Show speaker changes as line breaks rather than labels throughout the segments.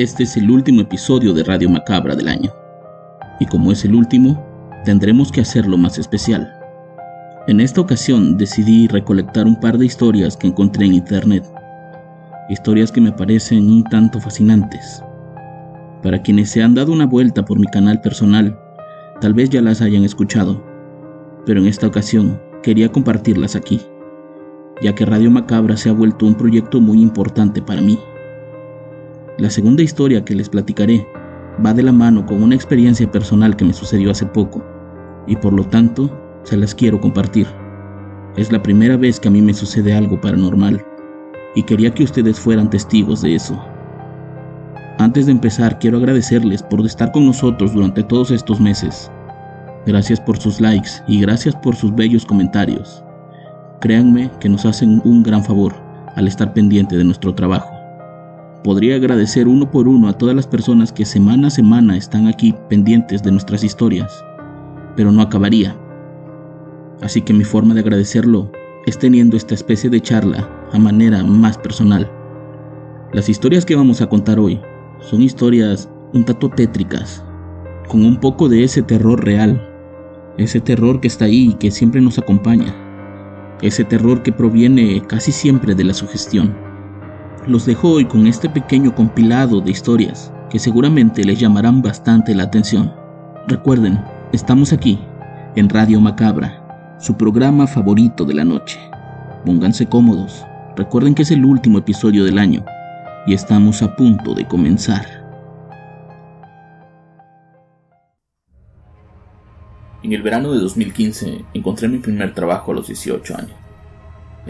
Este es el último episodio de Radio Macabra del año. Y como es el último, tendremos que hacerlo más especial. En esta ocasión decidí recolectar un par de historias que encontré en internet. Historias que me parecen un tanto fascinantes. Para quienes se han dado una vuelta por mi canal personal, tal vez ya las hayan escuchado, pero en esta ocasión quería compartirlas aquí, ya que Radio Macabra se ha vuelto un proyecto muy importante para mí. La segunda historia que les platicaré va de la mano con una experiencia personal que me sucedió hace poco, y por lo tanto se las quiero compartir. Es la primera vez que a mí me sucede algo paranormal, y quería que ustedes fueran testigos de eso. Antes de empezar, quiero agradecerles por estar con nosotros durante todos estos meses. Gracias por sus likes y gracias por sus bellos comentarios. Créanme que nos hacen un gran favor al estar pendiente de nuestro trabajo. Podría agradecer uno por uno a todas las personas que semana a semana están aquí pendientes de nuestras historias, pero no acabaría. Así que mi forma de agradecerlo es teniendo esta especie de charla a manera más personal. Las historias que vamos a contar hoy son historias un tanto tétricas, con un poco de ese terror real, ese terror que está ahí y que siempre nos acompaña, ese terror que proviene casi siempre de la sugestión. Los dejo hoy con este pequeño compilado de historias que seguramente les llamarán bastante la atención. Recuerden, estamos aquí, en Radio Macabra, su programa favorito de la noche. Pónganse cómodos, recuerden que es el último episodio del año y estamos a punto de comenzar. En el verano de 2015 encontré mi primer trabajo a los 18 años.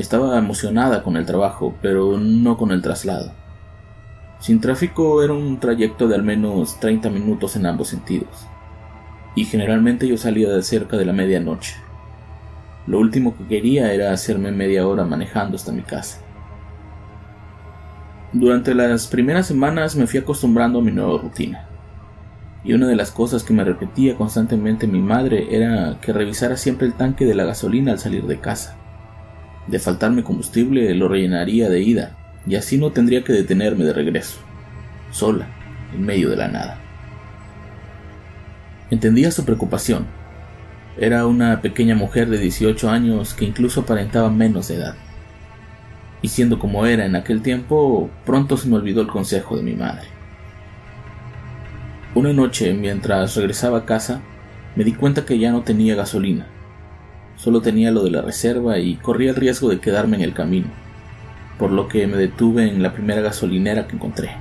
Estaba emocionada con el trabajo, pero no con el traslado. Sin tráfico era un trayecto de al menos 30 minutos en ambos sentidos, y generalmente yo salía de cerca de la medianoche. Lo último que quería era hacerme media hora manejando hasta mi casa. Durante las primeras semanas me fui acostumbrando a mi nueva rutina. Y una de las cosas que me repetía constantemente mi madre era que revisara siempre el tanque de la gasolina al salir de casa. De faltarme combustible lo rellenaría de ida, y así no tendría que detenerme de regreso, sola, en medio de la nada. Entendía su preocupación. Era una pequeña mujer de 18 años que incluso aparentaba menos de edad y siendo como era en aquel tiempo, pronto se me olvidó el consejo de mi madre. Una noche, mientras regresaba a casa, me di cuenta que ya no tenía gasolina. Solo tenía lo de la reserva y corría el riesgo de quedarme en el camino, por lo que me detuve en la primera gasolinera que encontré.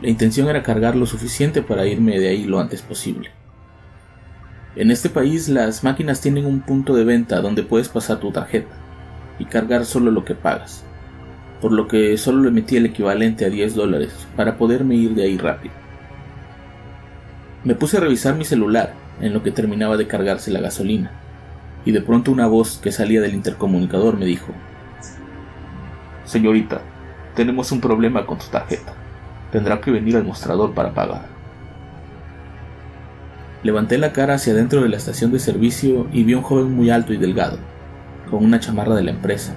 La intención era cargar lo suficiente para irme de ahí lo antes posible. En este país las máquinas tienen un punto de venta donde puedes pasar tu tarjeta y cargar solo lo que pagas, por lo que solo le metí el equivalente a 10 dólares para poderme ir de ahí rápido. Me puse a revisar mi celular en lo que terminaba de cargarse la gasolina, y de pronto una voz que salía del intercomunicador me dijo, Señorita, tenemos un problema con su tarjeta. Tendrá que venir al mostrador para pagar. Levanté la cara hacia dentro de la estación de servicio y vi a un joven muy alto y delgado, con una chamarra de la empresa,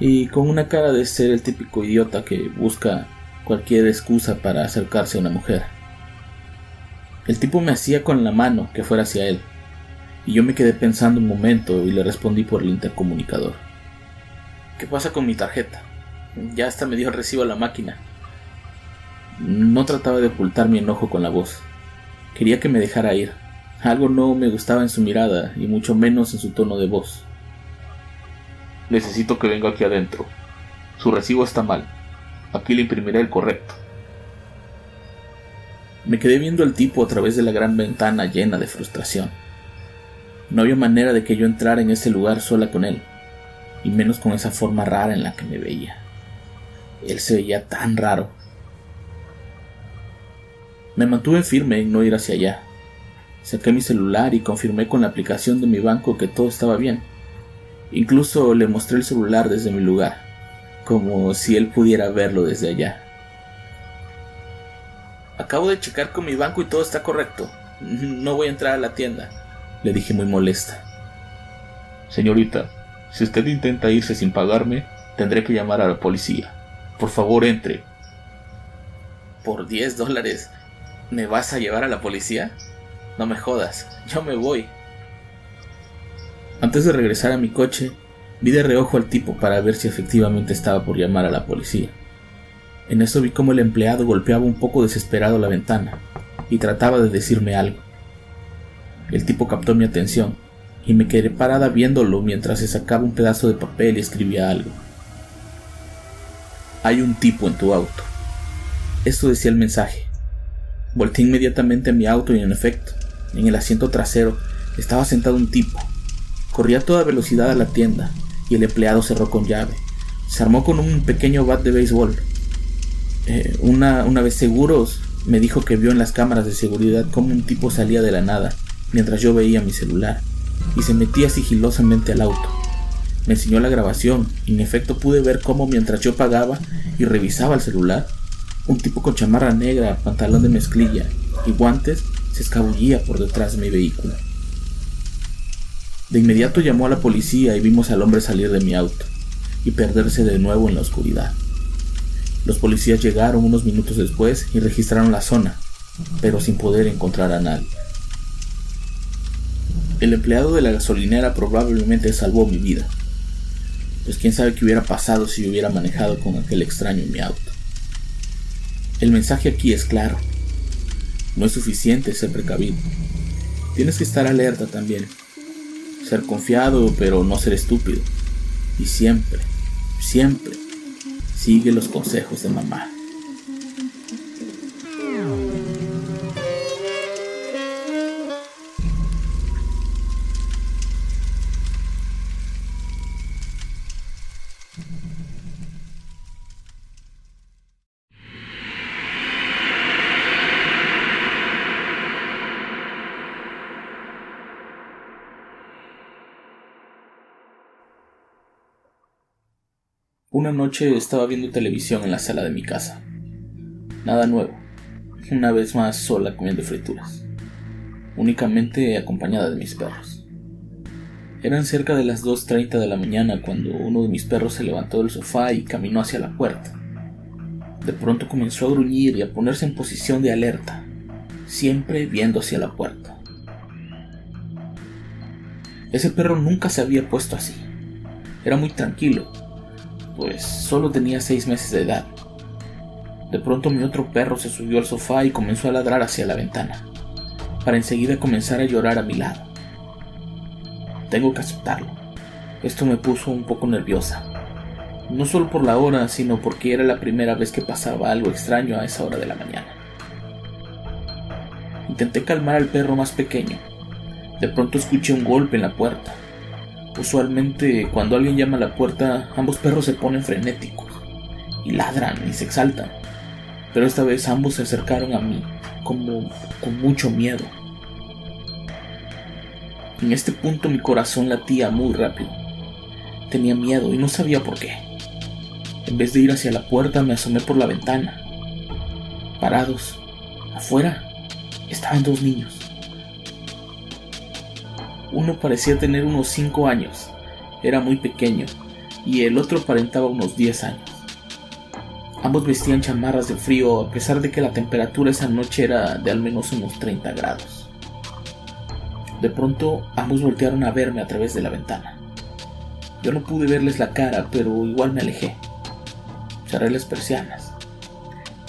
y con una cara de ser el típico idiota que busca cualquier excusa para acercarse a una mujer. El tipo me hacía con la mano que fuera hacia él, y yo me quedé pensando un momento y le respondí por el intercomunicador. ¿Qué pasa con mi tarjeta? Ya hasta me dio el recibo a la máquina. No trataba de ocultar mi enojo con la voz. Quería que me dejara ir. Algo no me gustaba en su mirada y mucho menos en su tono de voz. Necesito que venga aquí adentro. Su recibo está mal. Aquí le imprimiré el correcto. Me quedé viendo al tipo a través de la gran ventana llena de frustración. No había manera de que yo entrara en ese lugar sola con él, y menos con esa forma rara en la que me veía. Él se veía tan raro. Me mantuve firme en no ir hacia allá. Saqué mi celular y confirmé con la aplicación de mi banco que todo estaba bien. Incluso le mostré el celular desde mi lugar, como si él pudiera verlo desde allá. Acabo de checar con mi banco y todo está correcto. No voy a entrar a la tienda, le dije muy molesta.
Señorita, si usted intenta irse sin pagarme, tendré que llamar a la policía. Por favor, entre.
¿Por 10 dólares me vas a llevar a la policía? No me jodas, yo me voy. Antes de regresar a mi coche, vi de reojo al tipo para ver si efectivamente estaba por llamar a la policía. En eso vi como el empleado golpeaba un poco desesperado la ventana y trataba de decirme algo. El tipo captó mi atención y me quedé parada viéndolo mientras se sacaba un pedazo de papel y escribía algo. Hay un tipo en tu auto. Eso decía el mensaje. Volté inmediatamente a mi auto y en efecto, en el asiento trasero estaba sentado un tipo. Corría a toda velocidad a la tienda y el empleado cerró con llave. Se armó con un pequeño bat de béisbol. Eh, una, una vez seguros, me dijo que vio en las cámaras de seguridad cómo un tipo salía de la nada mientras yo veía mi celular y se metía sigilosamente al auto. Me enseñó la grabación y en efecto pude ver cómo mientras yo pagaba y revisaba el celular, un tipo con chamarra negra, pantalón de mezclilla y guantes se escabullía por detrás de mi vehículo. De inmediato llamó a la policía y vimos al hombre salir de mi auto y perderse de nuevo en la oscuridad. Los policías llegaron unos minutos después y registraron la zona, pero sin poder encontrar a nadie. El empleado de la gasolinera probablemente salvó mi vida, pues quién sabe qué hubiera pasado si yo hubiera manejado con aquel extraño en mi auto. El mensaje aquí es claro. No es suficiente ser precavido. Tienes que estar alerta también. Ser confiado, pero no ser estúpido. Y siempre, siempre, sigue los consejos de mamá. Una noche estaba viendo televisión en la sala de mi casa. Nada nuevo. Una vez más sola comiendo frituras. Únicamente acompañada de mis perros. Eran cerca de las 2.30 de la mañana cuando uno de mis perros se levantó del sofá y caminó hacia la puerta. De pronto comenzó a gruñir y a ponerse en posición de alerta, siempre viendo hacia la puerta. Ese perro nunca se había puesto así. Era muy tranquilo, pues solo tenía seis meses de edad. De pronto mi otro perro se subió al sofá y comenzó a ladrar hacia la ventana, para enseguida comenzar a llorar a mi lado. Tengo que aceptarlo. Esto me puso un poco nerviosa. No solo por la hora, sino porque era la primera vez que pasaba algo extraño a esa hora de la mañana. Intenté calmar al perro más pequeño. De pronto escuché un golpe en la puerta. Usualmente cuando alguien llama a la puerta, ambos perros se ponen frenéticos y ladran y se exaltan. Pero esta vez ambos se acercaron a mí como con mucho miedo. En este punto mi corazón latía muy rápido. Tenía miedo y no sabía por qué. En vez de ir hacia la puerta me asomé por la ventana. Parados, afuera, estaban dos niños. Uno parecía tener unos 5 años, era muy pequeño, y el otro aparentaba unos 10 años. Ambos vestían chamarras de frío a pesar de que la temperatura esa noche era de al menos unos 30 grados. De pronto ambos voltearon a verme a través de la ventana. Yo no pude verles la cara, pero igual me alejé. Cerré las persianas.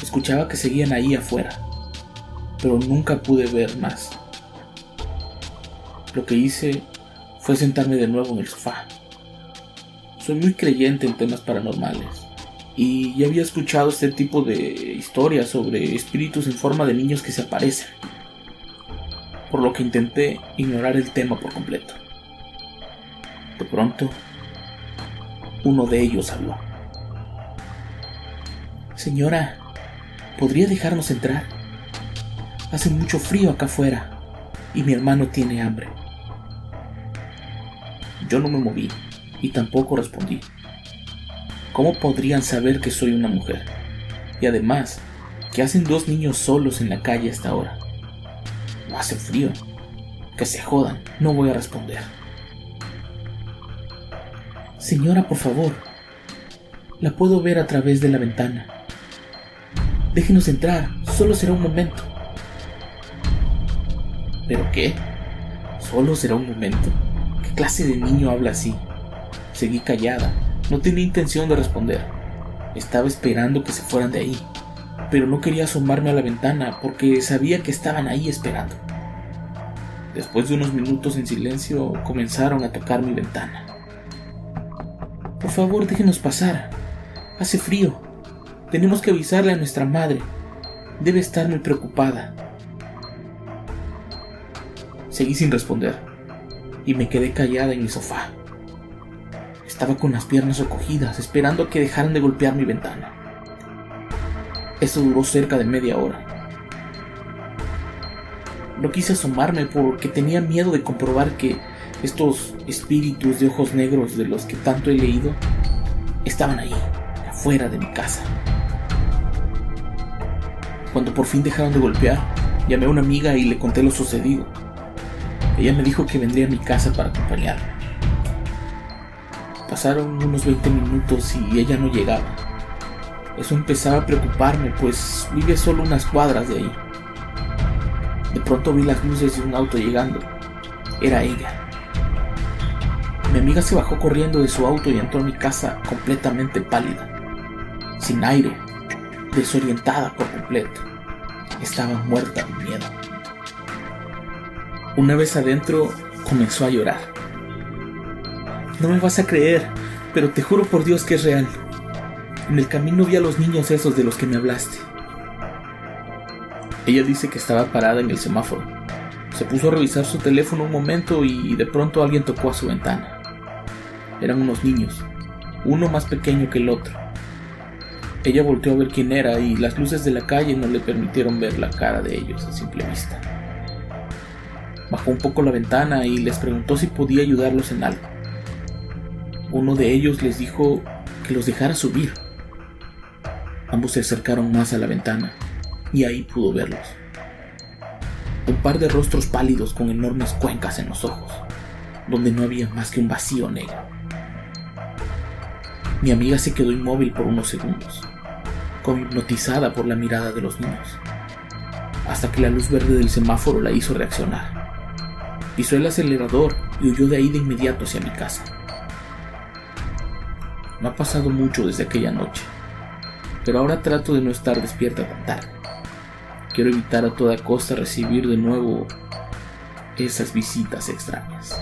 Escuchaba que seguían ahí afuera, pero nunca pude ver más. Lo que hice fue sentarme de nuevo en el sofá. Soy muy creyente en temas paranormales y ya había escuchado este tipo de historias sobre espíritus en forma de niños que se aparecen, por lo que intenté ignorar el tema por completo. De pronto, Uno de ellos habló.
Señora, ¿podría dejarnos entrar? Hace mucho frío acá afuera y mi hermano tiene hambre.
Yo no me moví y tampoco respondí. ¿Cómo podrían saber que soy una mujer? Y además, ¿qué hacen dos niños solos en la calle hasta ahora? Hace frío. Que se jodan, no voy a responder.
Señora, por favor, la puedo ver a través de la ventana. Déjenos entrar, solo será un momento.
¿Pero qué? ¿Solo será un momento? ¿Qué clase de niño habla así? Seguí callada, no tenía intención de responder. Estaba esperando que se fueran de ahí, pero no quería asomarme a la ventana porque sabía que estaban ahí esperando. Después de unos minutos en silencio comenzaron a tocar mi ventana.
Por favor, déjenos pasar. Hace frío. Tenemos que avisarle a nuestra madre. Debe estar muy preocupada.
Seguí sin responder y me quedé callada en mi sofá. Estaba con las piernas recogidas, esperando que dejaran de golpear mi ventana. Eso duró cerca de media hora. No quise asomarme porque tenía miedo de comprobar que estos espíritus de ojos negros de los que tanto he leído estaban ahí, afuera de mi casa. Cuando por fin dejaron de golpear, llamé a una amiga y le conté lo sucedido. Ella me dijo que vendría a mi casa para acompañarme. Pasaron unos 20 minutos y ella no llegaba. Eso empezaba a preocuparme, pues vive solo unas cuadras de ahí. De pronto vi las luces de un auto llegando. Era ella. Mi amiga se bajó corriendo de su auto y entró a mi casa completamente pálida, sin aire, desorientada por completo. Estaba muerta de miedo. Una vez adentro, comenzó a llorar. No me vas a creer, pero te juro por Dios que es real. En el camino vi a los niños esos de los que me hablaste. Ella dice que estaba parada en el semáforo. Se puso a revisar su teléfono un momento y de pronto alguien tocó a su ventana. Eran unos niños, uno más pequeño que el otro. Ella volteó a ver quién era y las luces de la calle no le permitieron ver la cara de ellos a simple vista. Bajó un poco la ventana y les preguntó si podía ayudarlos en algo. Uno de ellos les dijo que los dejara subir. Ambos se acercaron más a la ventana y ahí pudo verlos. Un par de rostros pálidos con enormes cuencas en los ojos, donde no había más que un vacío negro. Mi amiga se quedó inmóvil por unos segundos, como hipnotizada por la mirada de los niños, hasta que la luz verde del semáforo la hizo reaccionar. Pisó el acelerador y huyó de ahí de inmediato hacia mi casa. No ha pasado mucho desde aquella noche, pero ahora trato de no estar despierta tan tarde. Quiero evitar a toda costa recibir de nuevo esas visitas extrañas.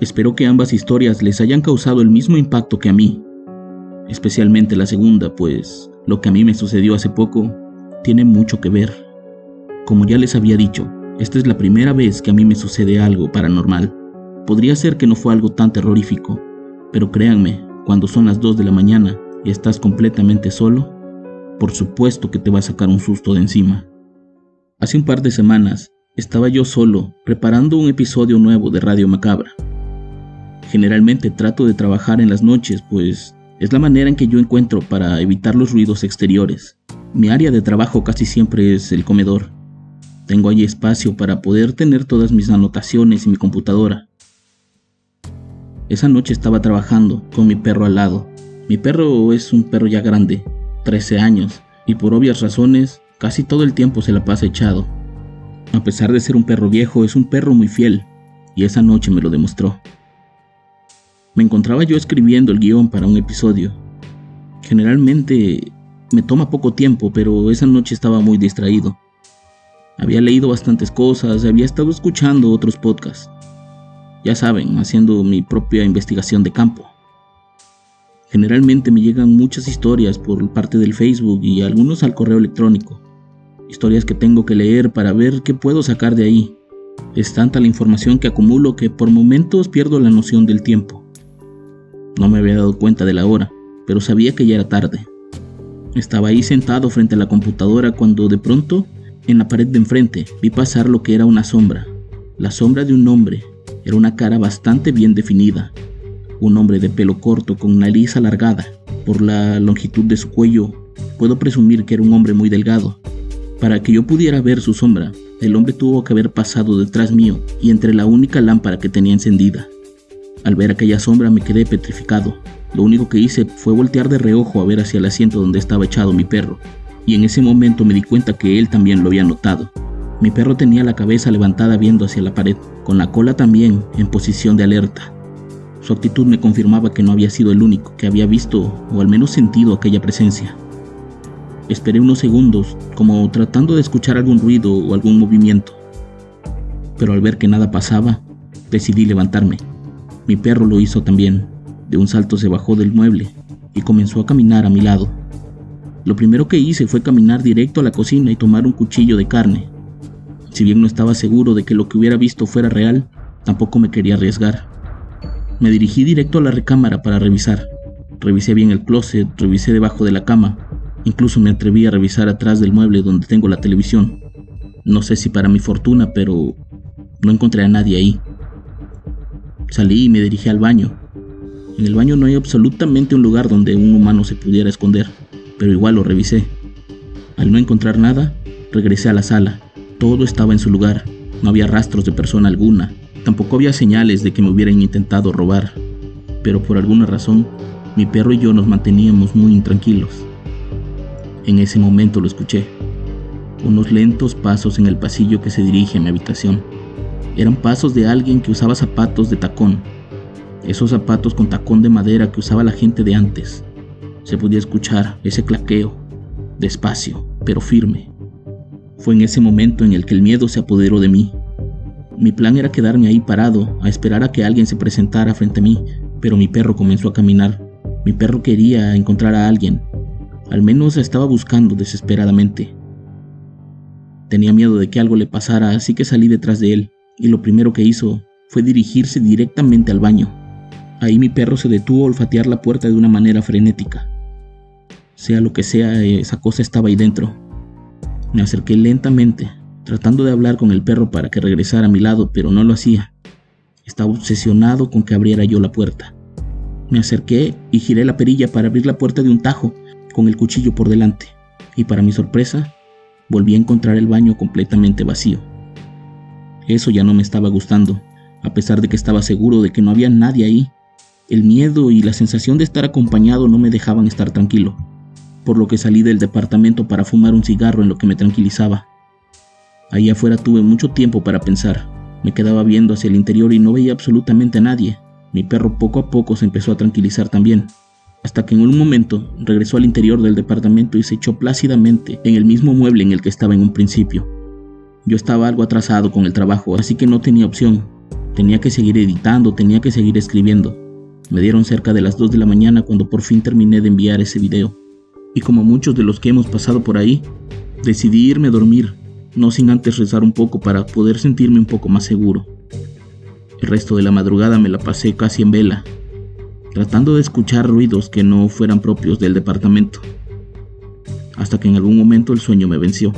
Espero que ambas historias les hayan causado el mismo impacto que a mí, especialmente la segunda, pues lo que a mí me sucedió hace poco tiene mucho que ver. Como ya les había dicho, esta es la primera vez que a mí me sucede algo paranormal. Podría ser que no fue algo tan terrorífico, pero créanme, cuando son las 2 de la mañana y estás completamente solo, por supuesto que te va a sacar un susto de encima. Hace un par de semanas estaba yo solo preparando un episodio nuevo de Radio Macabra. Generalmente trato de trabajar en las noches, pues
Es la manera en que yo encuentro para evitar los ruidos exteriores. Mi área de trabajo casi siempre es el comedor. Tengo ahí espacio para poder tener todas mis anotaciones y mi computadora. Esa noche estaba trabajando con mi perro al lado. Mi perro es un perro ya grande, 13 años, y por obvias razones casi todo el tiempo se la pasa echado. A pesar de ser un perro viejo, es un perro muy fiel, y esa noche me lo demostró. Me encontraba yo escribiendo el guion para un episodio. Generalmente me toma poco tiempo, pero esa noche estaba muy distraído. Había leído bastantes cosas, había estado escuchando otros podcasts. Ya saben, haciendo mi propia investigación de campo. Generalmente me llegan muchas historias por parte del Facebook y algunos al correo electrónico. Historias que tengo que leer para ver qué puedo sacar de ahí. Es tanta la información que acumulo que por momentos pierdo la noción del tiempo. No me había dado cuenta de la hora, pero sabía que ya era tarde. Estaba ahí sentado frente a la computadora cuando de pronto, en la pared de enfrente, vi pasar lo que era una sombra. La sombra de un hombre. Era una cara bastante bien definida. Un hombre de pelo corto con nariz alargada. Por la longitud de su cuello, puedo presumir que era un hombre muy delgado. Para que yo pudiera ver su sombra, el hombre tuvo que haber pasado detrás mío y entre la única lámpara que tenía encendida. Al ver aquella sombra me quedé petrificado. Lo único que hice fue voltear de reojo a ver hacia el asiento donde estaba echado mi perro, y en ese momento me di cuenta que él también lo había notado. Mi perro tenía la cabeza levantada viendo hacia la pared, con la cola también en posición de alerta. Su actitud me confirmaba que no había sido el único que había visto o al menos sentido aquella presencia. Esperé unos segundos, como tratando de escuchar algún ruido o algún movimiento. Pero al ver que nada pasaba, decidí levantarme. Mi perro lo hizo también. De un salto se bajó del mueble y comenzó a caminar a mi lado. Lo primero que hice fue caminar directo a la cocina y tomar un cuchillo de carne. Si bien no estaba seguro de que lo que hubiera visto fuera real, tampoco me quería arriesgar. Me dirigí directo a la recámara para revisar. Revisé bien el closet, revisé debajo de la cama, incluso me atreví a revisar atrás del mueble donde tengo la televisión. No sé si para mi fortuna, pero no encontré a nadie ahí. Salí y me dirigí al baño. En el baño no hay absolutamente un lugar donde un humano se pudiera esconder, pero igual lo revisé. Al no encontrar nada, regresé a la sala. Todo estaba en su lugar. No había rastros de persona alguna. Tampoco había señales de que me hubieran intentado robar. Pero por alguna razón, mi perro y yo nos manteníamos muy intranquilos. En ese momento lo escuché. Unos lentos pasos en el pasillo que se dirige a mi habitación. Eran pasos de alguien que usaba zapatos de tacón, esos zapatos con tacón de madera que usaba la gente de antes. Se podía escuchar ese claqueo, despacio, pero firme. Fue en ese momento en el que el miedo se apoderó de mí. Mi plan era quedarme ahí parado, a esperar a que alguien se presentara frente a mí, pero mi perro comenzó a caminar. Mi perro quería encontrar a alguien. Al menos estaba buscando desesperadamente. Tenía miedo de que algo le pasara, así que salí detrás de él y lo primero que hizo fue dirigirse directamente al baño. Ahí mi perro se detuvo a olfatear la puerta de una manera frenética. Sea lo que sea, esa cosa estaba ahí dentro. Me acerqué lentamente, tratando de hablar con el perro para que regresara a mi lado, pero no lo hacía. Estaba obsesionado con que abriera yo la puerta. Me acerqué y giré la perilla para abrir la puerta de un tajo, con el cuchillo por delante, y para mi sorpresa, volví a encontrar el baño completamente vacío. Eso ya no me estaba gustando, a pesar de que estaba seguro de que no había nadie ahí. El miedo y la sensación de estar acompañado no me dejaban estar tranquilo, por lo que salí del departamento para fumar un cigarro en lo que me tranquilizaba. Ahí afuera tuve mucho tiempo para pensar. Me quedaba viendo hacia el interior y no veía absolutamente a nadie. Mi perro poco a poco se empezó a tranquilizar también, hasta que en un momento regresó al interior del departamento y se echó plácidamente en el mismo mueble en el que estaba en un principio. Yo estaba algo atrasado con el trabajo, así que no tenía opción. Tenía que seguir editando, tenía que seguir escribiendo. Me dieron cerca de las 2 de la mañana cuando por fin terminé de enviar ese video. Y como muchos de los que hemos pasado por ahí, decidí irme a dormir, no sin antes rezar un poco para poder sentirme un poco más seguro. El resto de la madrugada me la pasé casi en vela, tratando de escuchar ruidos que no fueran propios del departamento, hasta que en algún momento el sueño me venció.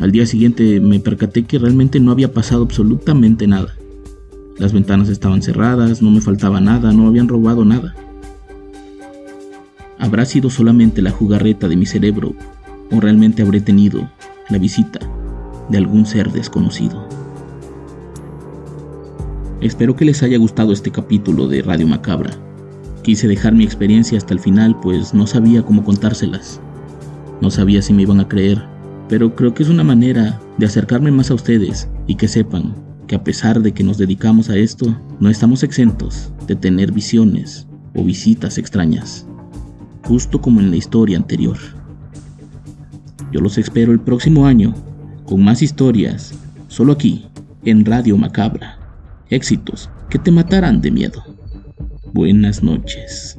Al día siguiente me percaté que realmente no había pasado absolutamente nada. Las ventanas estaban cerradas, no me faltaba nada, no habían robado nada. ¿Habrá sido solamente la jugarreta de mi cerebro o realmente habré tenido la visita de algún ser desconocido? Espero que les haya gustado este capítulo de Radio Macabra. Quise dejar mi experiencia hasta el final pues no sabía cómo contárselas. No sabía si me iban a creer, pero creo que es una manera de acercarme más a ustedes y que sepan que a pesar de que nos dedicamos a esto, no estamos exentos de tener visiones o visitas extrañas, justo como en la historia anterior. Yo los espero el próximo año con más historias, solo aquí, en Radio Macabra. Éxitos que te matarán de miedo. Buenas noches.